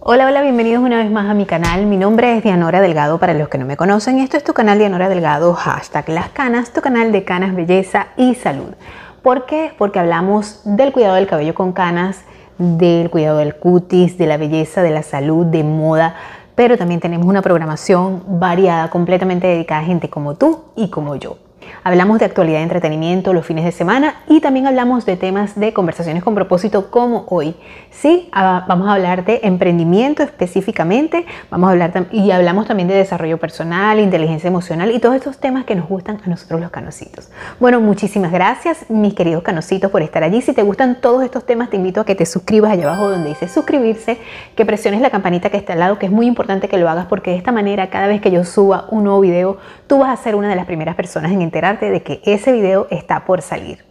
Hola, hola, bienvenidos una vez más a mi canal. Mi nombre es Dianora Delgado para los que no me conocen. Esto es tu canal Dianora Delgado, hashtag Las Canas, tu canal de canas, belleza y salud. ¿Por qué? Porque hablamos del cuidado del cabello con canas, del cuidado del cutis, de la belleza, de la salud, de moda, pero también tenemos una programación variada, completamente dedicada a gente como tú y como yo. Hablamos de actualidad y entretenimiento los fines de semana y también hablamos de temas de conversaciones con propósito como hoy. Sí, ah, vamos a hablar de emprendimiento específicamente, vamos a hablar y hablamos también de desarrollo personal, inteligencia emocional y todos estos temas que nos gustan a nosotros los canositos. Bueno, muchísimas gracias mis queridos canositos por estar allí. Si te gustan todos estos temas, te invito a que te suscribas allá abajo donde dice suscribirse, que presiones la campanita que está al lado, que es muy importante que lo hagas porque de esta manera cada vez que yo suba un nuevo video, tú vas a ser una de las primeras personas en de que ese video está por salir.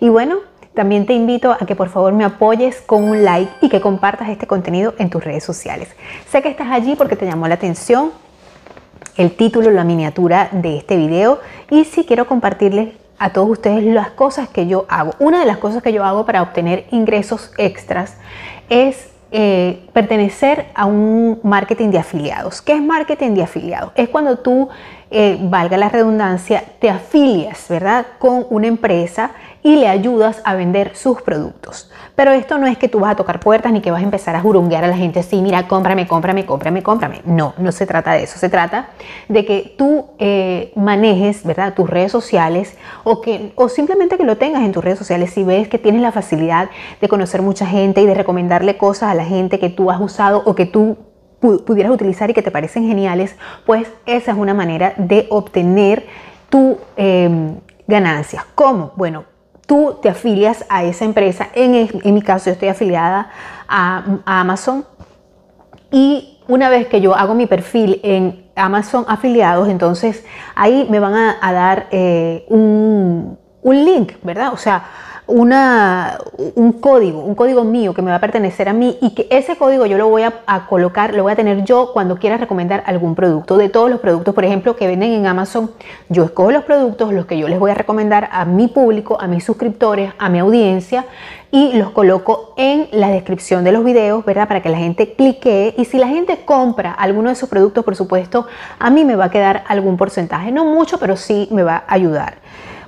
Y bueno, también te invito a que por favor me apoyes con un like y que compartas este contenido en tus redes sociales. Sé que estás allí porque te llamó la atención el título, la miniatura de este video y si quiero compartirles a todos ustedes las cosas que yo hago. Una de las cosas que yo hago para obtener ingresos extras es eh, pertenecer a un marketing de afiliados. ¿Qué es marketing de afiliados? Es cuando tú eh, valga la redundancia, te afilias, ¿verdad?, con una empresa y le ayudas a vender sus productos. Pero esto no es que tú vas a tocar puertas ni que vas a empezar a jurunguear a la gente así, mira, cómprame, cómprame, cómprame, cómprame. No, no se trata de eso. Se trata de que tú eh, manejes, ¿verdad?, tus redes sociales o, que, o simplemente que lo tengas en tus redes sociales si ves que tienes la facilidad de conocer mucha gente y de recomendarle cosas a la gente que tú has usado o que tú pudieras utilizar y que te parecen geniales, pues esa es una manera de obtener tu em, ganancias. ¿Cómo? Bueno, tú te afilias a esa empresa. En, en mi caso, yo estoy afiliada a, Amazon y una vez que yo hago mi perfil en Amazon afiliados, entonces ahí me van a, dar eh, un, un link, ¿verdad? O sea, una, un código, un código mío que me va a pertenecer a mí y que ese código yo lo voy a, colocar, lo voy a tener yo cuando quiera recomendar algún producto. De todos los productos, por ejemplo, que venden en Amazon, yo escojo los productos, los que yo les voy a recomendar a mi público, a mis suscriptores, a mi audiencia y los coloco en la descripción de los videos, ¿verdad? Para que la gente clique y si la gente compra alguno de esos productos, por supuesto, a mí me va a quedar algún porcentaje, no mucho, pero sí me va a ayudar.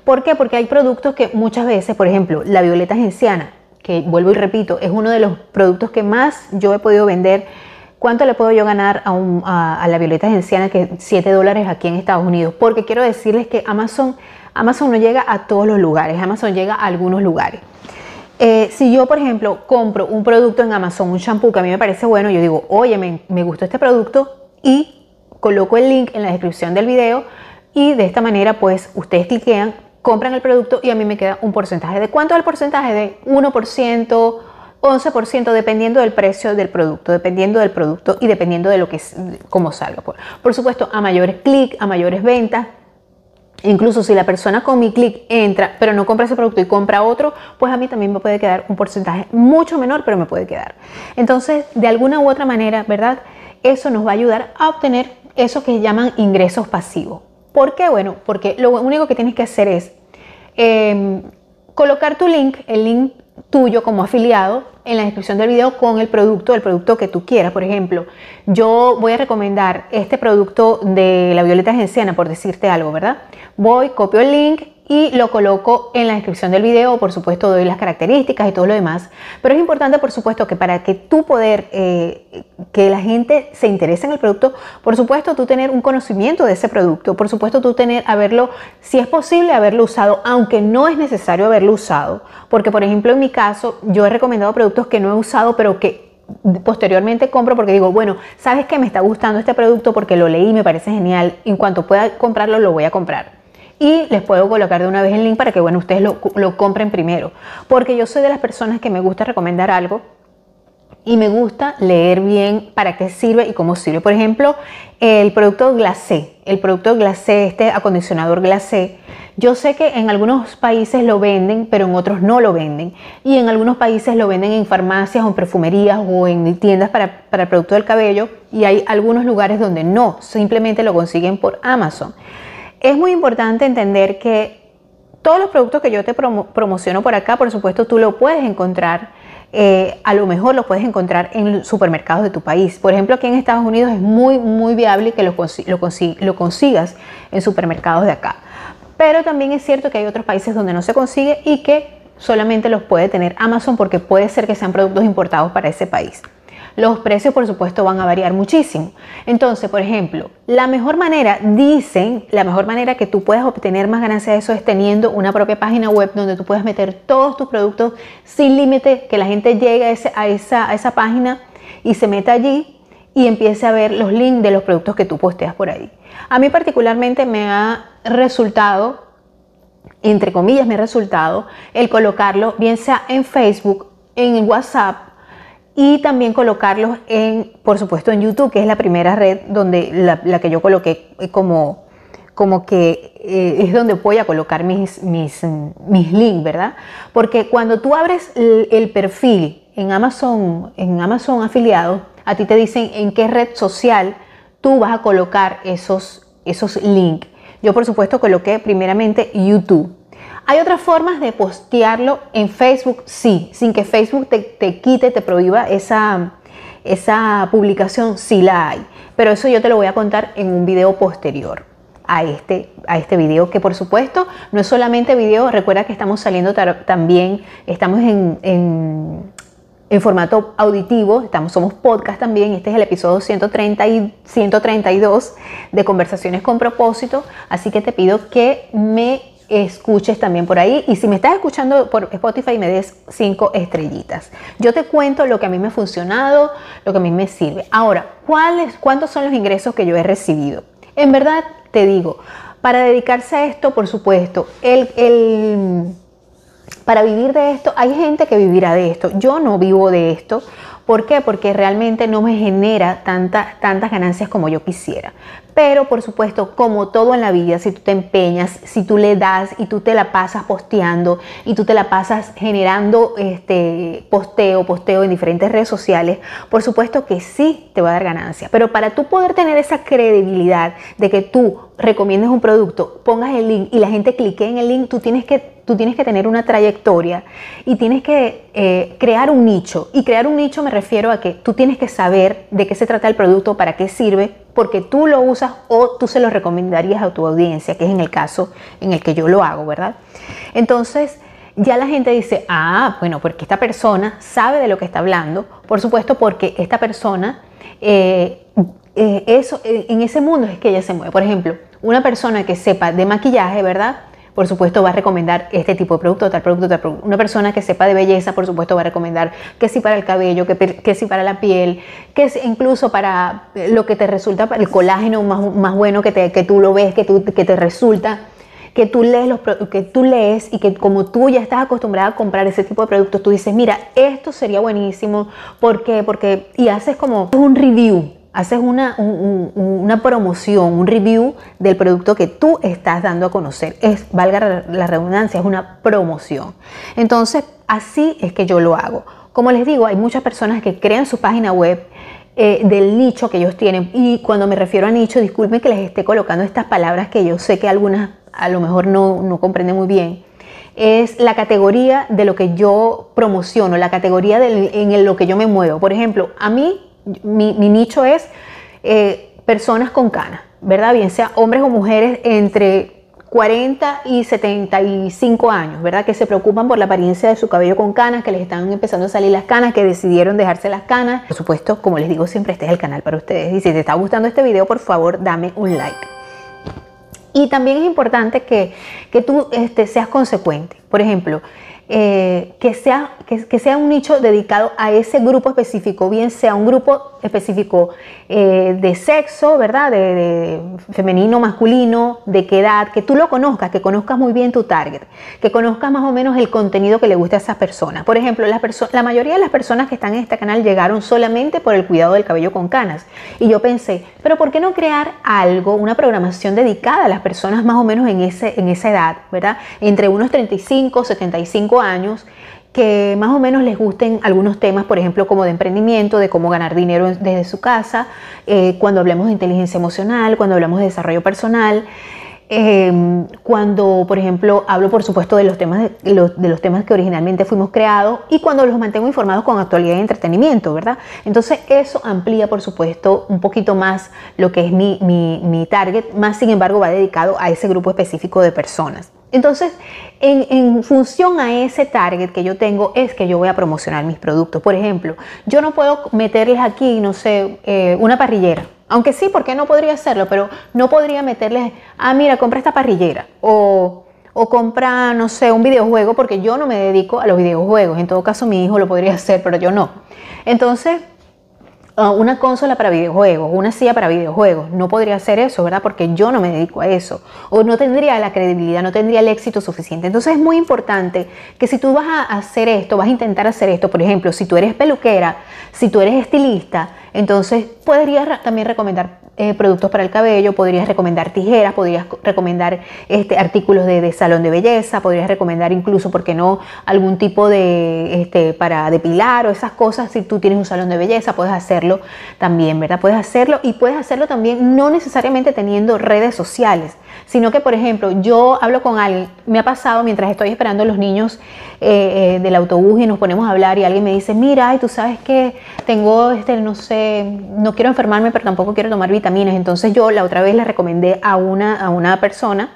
¿Por qué? Porque hay productos que muchas veces, por ejemplo, la violeta genciana, que vuelvo y repito, es uno de los productos que más yo he podido vender. ¿Cuánto le puedo yo ganar a, la violeta genciana que 7 dólares aquí en Estados Unidos? Porque quiero decirles que Amazon, Amazon no llega a todos los lugares, Amazon llega a algunos lugares. Eh, si yo, por ejemplo, compro un producto en Amazon, un shampoo que a mí me parece bueno, yo digo, oye, me, me gustó este producto y coloco el link en la descripción del video y de esta manera pues ustedes cliquean compran el producto y a mí me queda un porcentaje. ¿De cuánto es el porcentaje? De 1%, 11%, dependiendo del precio del producto, dependiendo del producto y dependiendo de lo que cómo salga. Por, por supuesto, a mayores clics, a mayores ventas, Incluso si la persona con mi clic entra, pero no compra ese producto y compra otro, pues a mí también me puede quedar un porcentaje mucho menor, pero me puede quedar. Entonces, de alguna u otra manera, ¿verdad? Eso nos va a ayudar a obtener eso que llaman ingresos pasivos. ¿Por qué? Bueno, porque lo único que tienes que hacer es em, colocar tu link, el link tuyo como afiliado en la descripción del video con el producto, el producto que tú quieras. Por ejemplo, yo voy a recomendar este producto de la violeta genciana, por decirte algo, ¿verdad? Voy, copio el link y lo coloco en la descripción del video, por supuesto doy las características y todo lo demás, pero es importante por supuesto que para que tú poder, eh, que la gente se interese en el producto, por supuesto tú tener un conocimiento de ese producto, por supuesto tú tener, haberlo, si es posible haberlo usado, aunque no es necesario haberlo usado, porque por ejemplo en mi caso yo he recomendado productos que no he usado, pero que posteriormente compro porque digo, bueno, sabes que me está gustando este producto porque lo leí, me parece genial, en cuanto pueda comprarlo lo voy a comprar y les puedo colocar de una vez el link para que bueno, ustedes lo, lo compren primero. Porque yo soy de las personas que me gusta recomendar algo y me gusta leer bien para qué sirve y cómo sirve. Por ejemplo, el producto glacé, el producto glacé, este acondicionador glacé, yo sé que en algunos países lo venden, pero en otros no lo venden. Y en algunos países lo venden en farmacias o en perfumerías o en tiendas para, para el producto del cabello. Y hay algunos lugares donde no, simplemente lo consiguen por Amazon. Es muy importante entender que todos los productos que yo te promociono por acá, por supuesto, tú lo puedes encontrar. Eh, a lo mejor lo puedes encontrar en supermercados de tu país. Por ejemplo, aquí en Estados Unidos es muy, muy viable que lo, lo consigas en supermercados de acá. Pero también es cierto que hay otros países donde no se consigue y que solamente los puede tener Amazon porque puede ser que sean productos importados para ese país los precios por supuesto van a variar muchísimo. Entonces, por ejemplo, la mejor manera, dicen, la mejor manera que tú puedes obtener más ganancia de eso es teniendo una propia página web donde tú puedes meter todos tus productos sin límite, que la gente llegue a, esa, a esa página y se meta allí y empiece a ver los links de los productos que tú posteas por ahí. A mí particularmente me ha resultado, entre comillas me ha resultado, el colocarlo bien sea en Facebook, en WhatsApp y también colocarlos en, por supuesto, en YouTube, que es la primera red donde la, que yo coloqué como, como que eh, es donde voy a colocar mis, mis, mis links, ¿verdad? Porque cuando tú abres el, perfil en Amazon, en Amazon afiliado, a ti te dicen en qué red social tú vas a colocar esos, esos links. Yo, por supuesto, coloqué primeramente YouTube. Hay otras formas de postearlo en Facebook, sí, sin que Facebook te, quite, te prohíba esa, esa publicación, sí la hay. Pero eso yo te lo voy a contar en un video posterior a este, a este video, que por supuesto no es solamente video, recuerda que estamos saliendo también, estamos en, en, formato auditivo, estamos, somos podcast también, este es el episodio 130 y 132 de Conversaciones con propósito, así que te pido que me escuches también por ahí. Y si me estás escuchando por Spotify, me des cinco estrellitas. Yo te cuento lo que a mí me ha funcionado, lo que a mí me sirve. Ahora, ¿cuáles, ¿cuántos son los ingresos que yo he recibido? En verdad, te digo, para dedicarse a esto, por supuesto, el, el, para vivir de esto, hay gente que vivirá de esto. Yo no vivo de esto. ¿Por qué? Porque realmente no me genera tanta, tantas ganancias como yo quisiera. Pero por supuesto, como todo en la vida, si tú te empeñas, si tú le das y tú te la pasas posteando y tú te la pasas generando este posteo, posteo en diferentes redes sociales, por supuesto que sí te va a dar ganancia. Pero para tú poder tener esa credibilidad de que tú recomiendes un producto, pongas el link y la gente clique en el link, tú tienes que tú tienes que tener una trayectoria y tienes que eh, crear un nicho. Y crear un nicho me refiero a que tú tienes que saber de qué se trata el producto, para qué sirve, porque tú lo usas o tú se lo recomendarías a tu audiencia, que es en el caso en el que yo lo hago, ¿verdad? Entonces, ya la gente dice, ah, bueno, porque esta persona sabe de lo que está hablando, por supuesto porque esta persona, eh, eh, eso, en ese mundo es que ella se mueve. Por ejemplo, una persona que sepa de maquillaje, ¿verdad? Por supuesto va a recomendar este tipo de producto, tal producto, tal producto. Una persona que sepa de belleza, por supuesto va a recomendar que sí para el cabello, que, que sí para la piel, que incluso para lo que te resulta, el colágeno más, más bueno que, te, que tú lo ves, que, tú, que te resulta que tú lees los que tú lees y que como tú ya estás acostumbrada a comprar ese tipo de productos, tú dices, mira, esto sería buenísimo, ¿por qué? Porque y haces como un review haces una, una, promoción, un review del producto que tú estás dando a conocer. Es, valga la redundancia, es una promoción. Entonces, así es que yo lo hago. Como les digo, hay muchas personas que crean su página web eh, del nicho que ellos tienen. Y cuando me refiero a nicho, disculpen que les esté colocando estas palabras que yo sé que algunas a lo mejor no, no comprenden muy bien es la categoría de lo que yo promociono, la categoría en lo que yo me muevo. Por ejemplo, a mí mi, nicho es eh, personas con canas, ¿verdad? Bien sea hombres o mujeres entre 40 y 75 años, ¿verdad? Que se preocupan por la apariencia de su cabello con canas, que les están empezando a salir las canas, que decidieron dejarse las canas. Por supuesto, como les digo siempre, este es el canal para ustedes. Y si te está gustando este video, por favor, dame un like. Y también es importante que, tú este, seas consecuente. Por ejemplo, eh, que, sea, que, sea un nicho dedicado a ese grupo específico, bien sea un grupo específico eh, de sexo, ¿verdad? De, femenino, masculino, de qué edad, que tú lo conozcas, que conozcas muy bien tu target, que conozcas más o menos el contenido que le gusta a esas personas. Por ejemplo, la, la mayoría de las personas que están en este canal llegaron solamente por el cuidado del cabello con canas. Y yo pensé, pero ¿por qué no crear algo, una programación dedicada a las personas más o menos en, ese, en esa edad, ¿verdad? Entre unos 35, 75 años que más o menos les gusten algunos temas, por ejemplo, como de emprendimiento, de cómo ganar dinero desde su casa, eh, cuando hablamos de inteligencia emocional, cuando hablamos de desarrollo personal. Em, cuando, por ejemplo, hablo, por supuesto, de los, temas de, los, temas que originalmente fuimos creados y cuando los mantengo informados con actualidad y entretenimiento, ¿verdad? Entonces, eso amplía, por supuesto, un poquito más lo que es mi, mi, target, más sin embargo, va dedicado a ese grupo específico de personas. Entonces, en, función a ese target que yo tengo, es que yo voy a promocionar mis productos. Por ejemplo, yo no puedo meterles aquí, no sé, eh, una parrillera aunque sí, porque no podría hacerlo, pero no podría meterles, ah, mira, compra esta parrillera o, o compra, no sé, un videojuego, porque yo no me dedico a los videojuegos. En todo caso, mi hijo lo podría hacer, pero yo no. Entonces, una consola para videojuegos, una silla para videojuegos. No podría hacer eso, ¿verdad? Porque yo no me dedico a eso. O no tendría la credibilidad, no tendría el éxito suficiente. Entonces es muy importante que si tú vas a hacer esto, vas a intentar hacer esto, por ejemplo, si tú eres peluquera, si tú eres estilista, entonces, podrías también recomendar eh, productos para el cabello, podrías recomendar tijeras, podrías recomendar este, artículos de, salón de belleza, podrías recomendar incluso, ¿por qué no?, algún tipo de, este, para depilar o esas cosas. Si tú tienes un salón de belleza, puedes hacerlo también, ¿verdad? Puedes hacerlo y puedes hacerlo también no necesariamente teniendo redes sociales sino que, por ejemplo, yo hablo con alguien, me ha pasado mientras estoy esperando a los niños eh, eh, del autobús y nos ponemos a hablar y alguien me dice, mira, y tú sabes que tengo, este, no sé, no quiero enfermarme, pero tampoco quiero tomar vitaminas. Entonces yo la otra vez le recomendé a una, a una persona,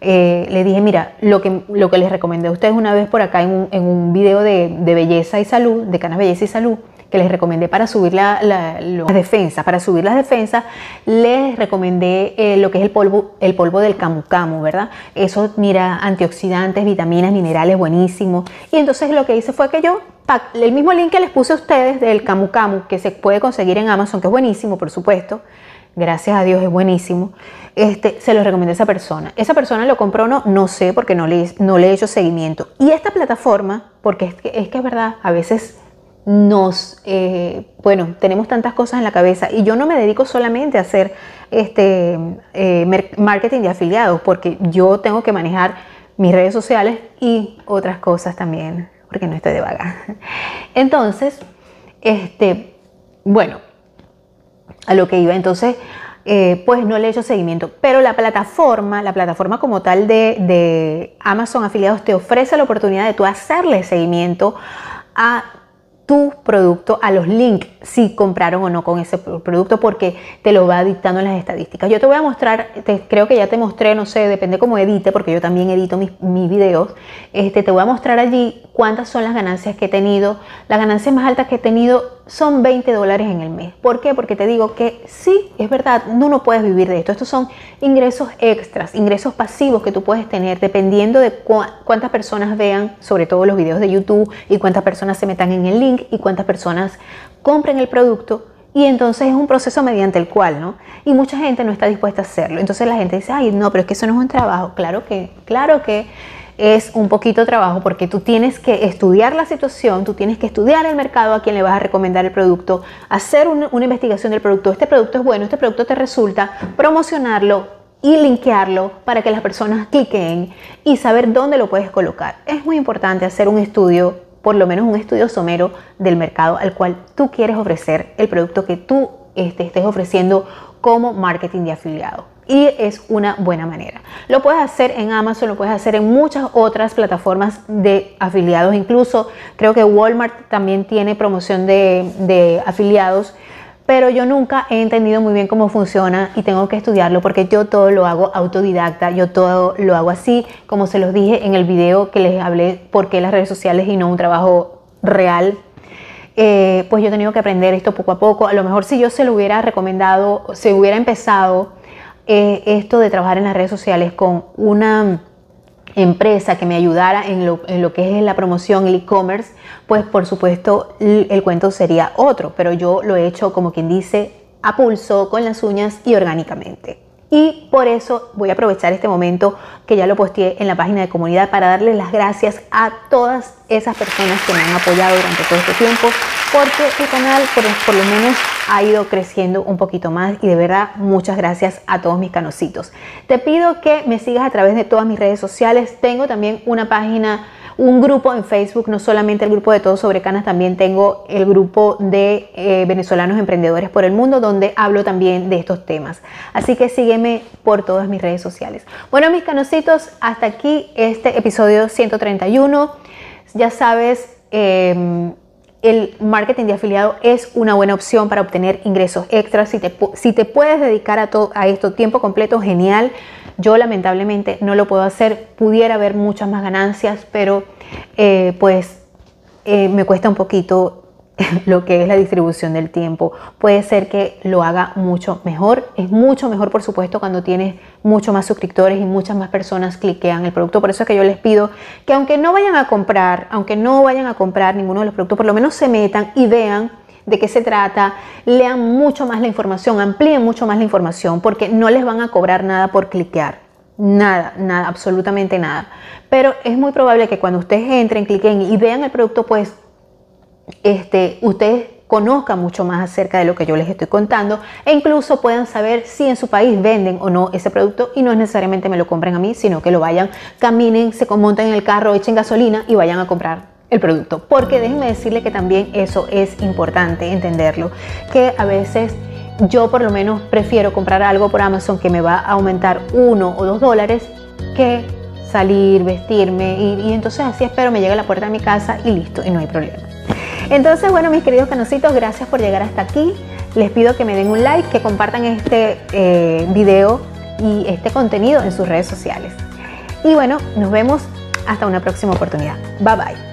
eh, le dije, mira, lo que, lo que les recomendé a ustedes una vez por acá en un, en un video de, de belleza y salud, de Canas Belleza y Salud, que les recomendé para subir la, las defensas. Para subir las defensas les recomendé eh, lo que es el polvo, el polvo del camu camu, ¿verdad? Eso, mira, antioxidantes, vitaminas, minerales, buenísimo. Y entonces lo que hice fue que yo, el mismo link que les puse a ustedes del camu camu, que se puede conseguir en Amazon, que es buenísimo, por supuesto, gracias a Dios es buenísimo, este, se lo recomendé a esa persona. Esa persona lo compró o no, no sé, porque no le, no le he hecho seguimiento. Y esta plataforma, porque es que es, que es verdad, a veces nos, eh, bueno, tenemos tantas cosas en la cabeza y yo no me dedico solamente a hacer este eh, marketing de afiliados porque yo tengo que manejar mis redes sociales y otras cosas también porque no estoy de vaga. Entonces, este, bueno, a lo que iba, entonces, eh, pues no le he hecho seguimiento, pero la plataforma, la plataforma como tal de, de Amazon afiliados te ofrece la oportunidad de tú hacerle seguimiento a tu producto a los links si compraron o no con ese producto porque te lo va dictando en las estadísticas. Yo te voy a mostrar, creo que ya te mostré, no sé, depende cómo edite, porque yo también edito mis, mis, videos, este, te voy a mostrar allí cuántas son las ganancias que he tenido. Las ganancias más altas que he tenido son 20 dólares en el mes. ¿Por qué? Porque te digo que sí, es verdad, no, no puedes vivir de esto. Estos son ingresos extras, ingresos pasivos que tú puedes tener dependiendo de cuántas personas vean, sobre todo los videos de YouTube, y cuántas personas se metan en el link y cuántas personas compren el producto. Y entonces es un proceso mediante el cual, ¿no? Y mucha gente no está dispuesta a hacerlo. Entonces la gente dice, ay, no, pero es que eso no es un trabajo. Claro que, claro que es un poquito trabajo porque tú tienes que estudiar la situación, tú tienes que estudiar el mercado a quien le vas a recomendar el producto, hacer una, investigación del producto, este producto es bueno, este producto te resulta, promocionarlo y linkearlo para que las personas cliquen y saber dónde lo puedes colocar. Es muy importante hacer un estudio, por lo menos un estudio somero del mercado al cual tú quieres ofrecer el producto que tú este, estés ofreciendo como marketing de afiliado y es una buena manera. Lo puedes hacer en Amazon, lo puedes hacer en muchas otras plataformas de afiliados, incluso creo que Walmart también tiene promoción de, afiliados, pero yo nunca he entendido muy bien cómo funciona y tengo que estudiarlo porque yo todo lo hago autodidacta, yo todo lo hago así, como se los dije en el video que les hablé, por qué las redes sociales y no un trabajo real eh, pues yo he tenido que aprender esto poco a poco. A lo mejor si yo se lo hubiera recomendado, se hubiera empezado eh, esto de trabajar en las redes sociales con una empresa que me ayudara en lo, en lo que es la promoción, el e-commerce, pues por supuesto el, el cuento sería otro, pero yo lo he hecho como quien dice a pulso, con las uñas y orgánicamente. Y por eso voy a aprovechar este momento que ya lo posteé en la página de comunidad para darle las gracias a todas esas personas que me han apoyado durante todo este tiempo, porque el canal por, por lo menos ha ido creciendo un poquito más y de verdad muchas gracias a todos mis canositos. Te pido que me sigas a través de todas mis redes sociales. Tengo también una página un grupo en Facebook, no solamente el grupo de Todos sobre Canas, también tengo el grupo de eh, venezolanos emprendedores por el mundo, donde hablo también de estos temas. Así que sígueme por todas mis redes sociales. Bueno, mis canositos, hasta aquí este episodio 131. Ya sabes, em, el marketing de afiliado es una buena opción para obtener ingresos extras. Si te, puedes dedicar a esto tiempo completo, genial. Yo lamentablemente no lo puedo hacer, pudiera haber muchas más ganancias, pero eh, pues eh, me cuesta un poquito lo que es la distribución del tiempo. Puede ser que lo haga mucho mejor. Es mucho mejor, por supuesto, cuando tienes mucho más suscriptores y muchas más personas cliquean el producto. Por eso es que yo les pido que aunque no vayan a comprar, aunque no vayan a comprar ninguno de los productos, por lo menos se metan y vean de qué se trata, lean mucho más la información, amplíen mucho más la información, porque no les van a cobrar nada por cliquear. Nada, nada, absolutamente nada. Pero es muy probable que cuando ustedes entren, cliquen y vean el producto, pues este, ustedes conozcan mucho más acerca de lo que yo les estoy contando e incluso puedan saber si en su país venden o no ese producto y no es necesariamente me lo compren a mí, sino que lo vayan, caminen, se monten en el carro, echen gasolina y vayan a comprar el producto. Porque déjenme decirle que también eso es importante entenderlo, que a veces yo por lo menos prefiero comprar algo por Amazon que me va a aumentar uno o dos dólares que salir, vestirme y, y entonces así espero me llegue a la puerta de mi casa y listo y no hay problema. Entonces, bueno, mis queridos canositos, gracias por llegar hasta aquí. Les pido que me den un like, que compartan este eh, video y este contenido en sus redes sociales. Y bueno, nos vemos hasta una próxima oportunidad. Bye bye.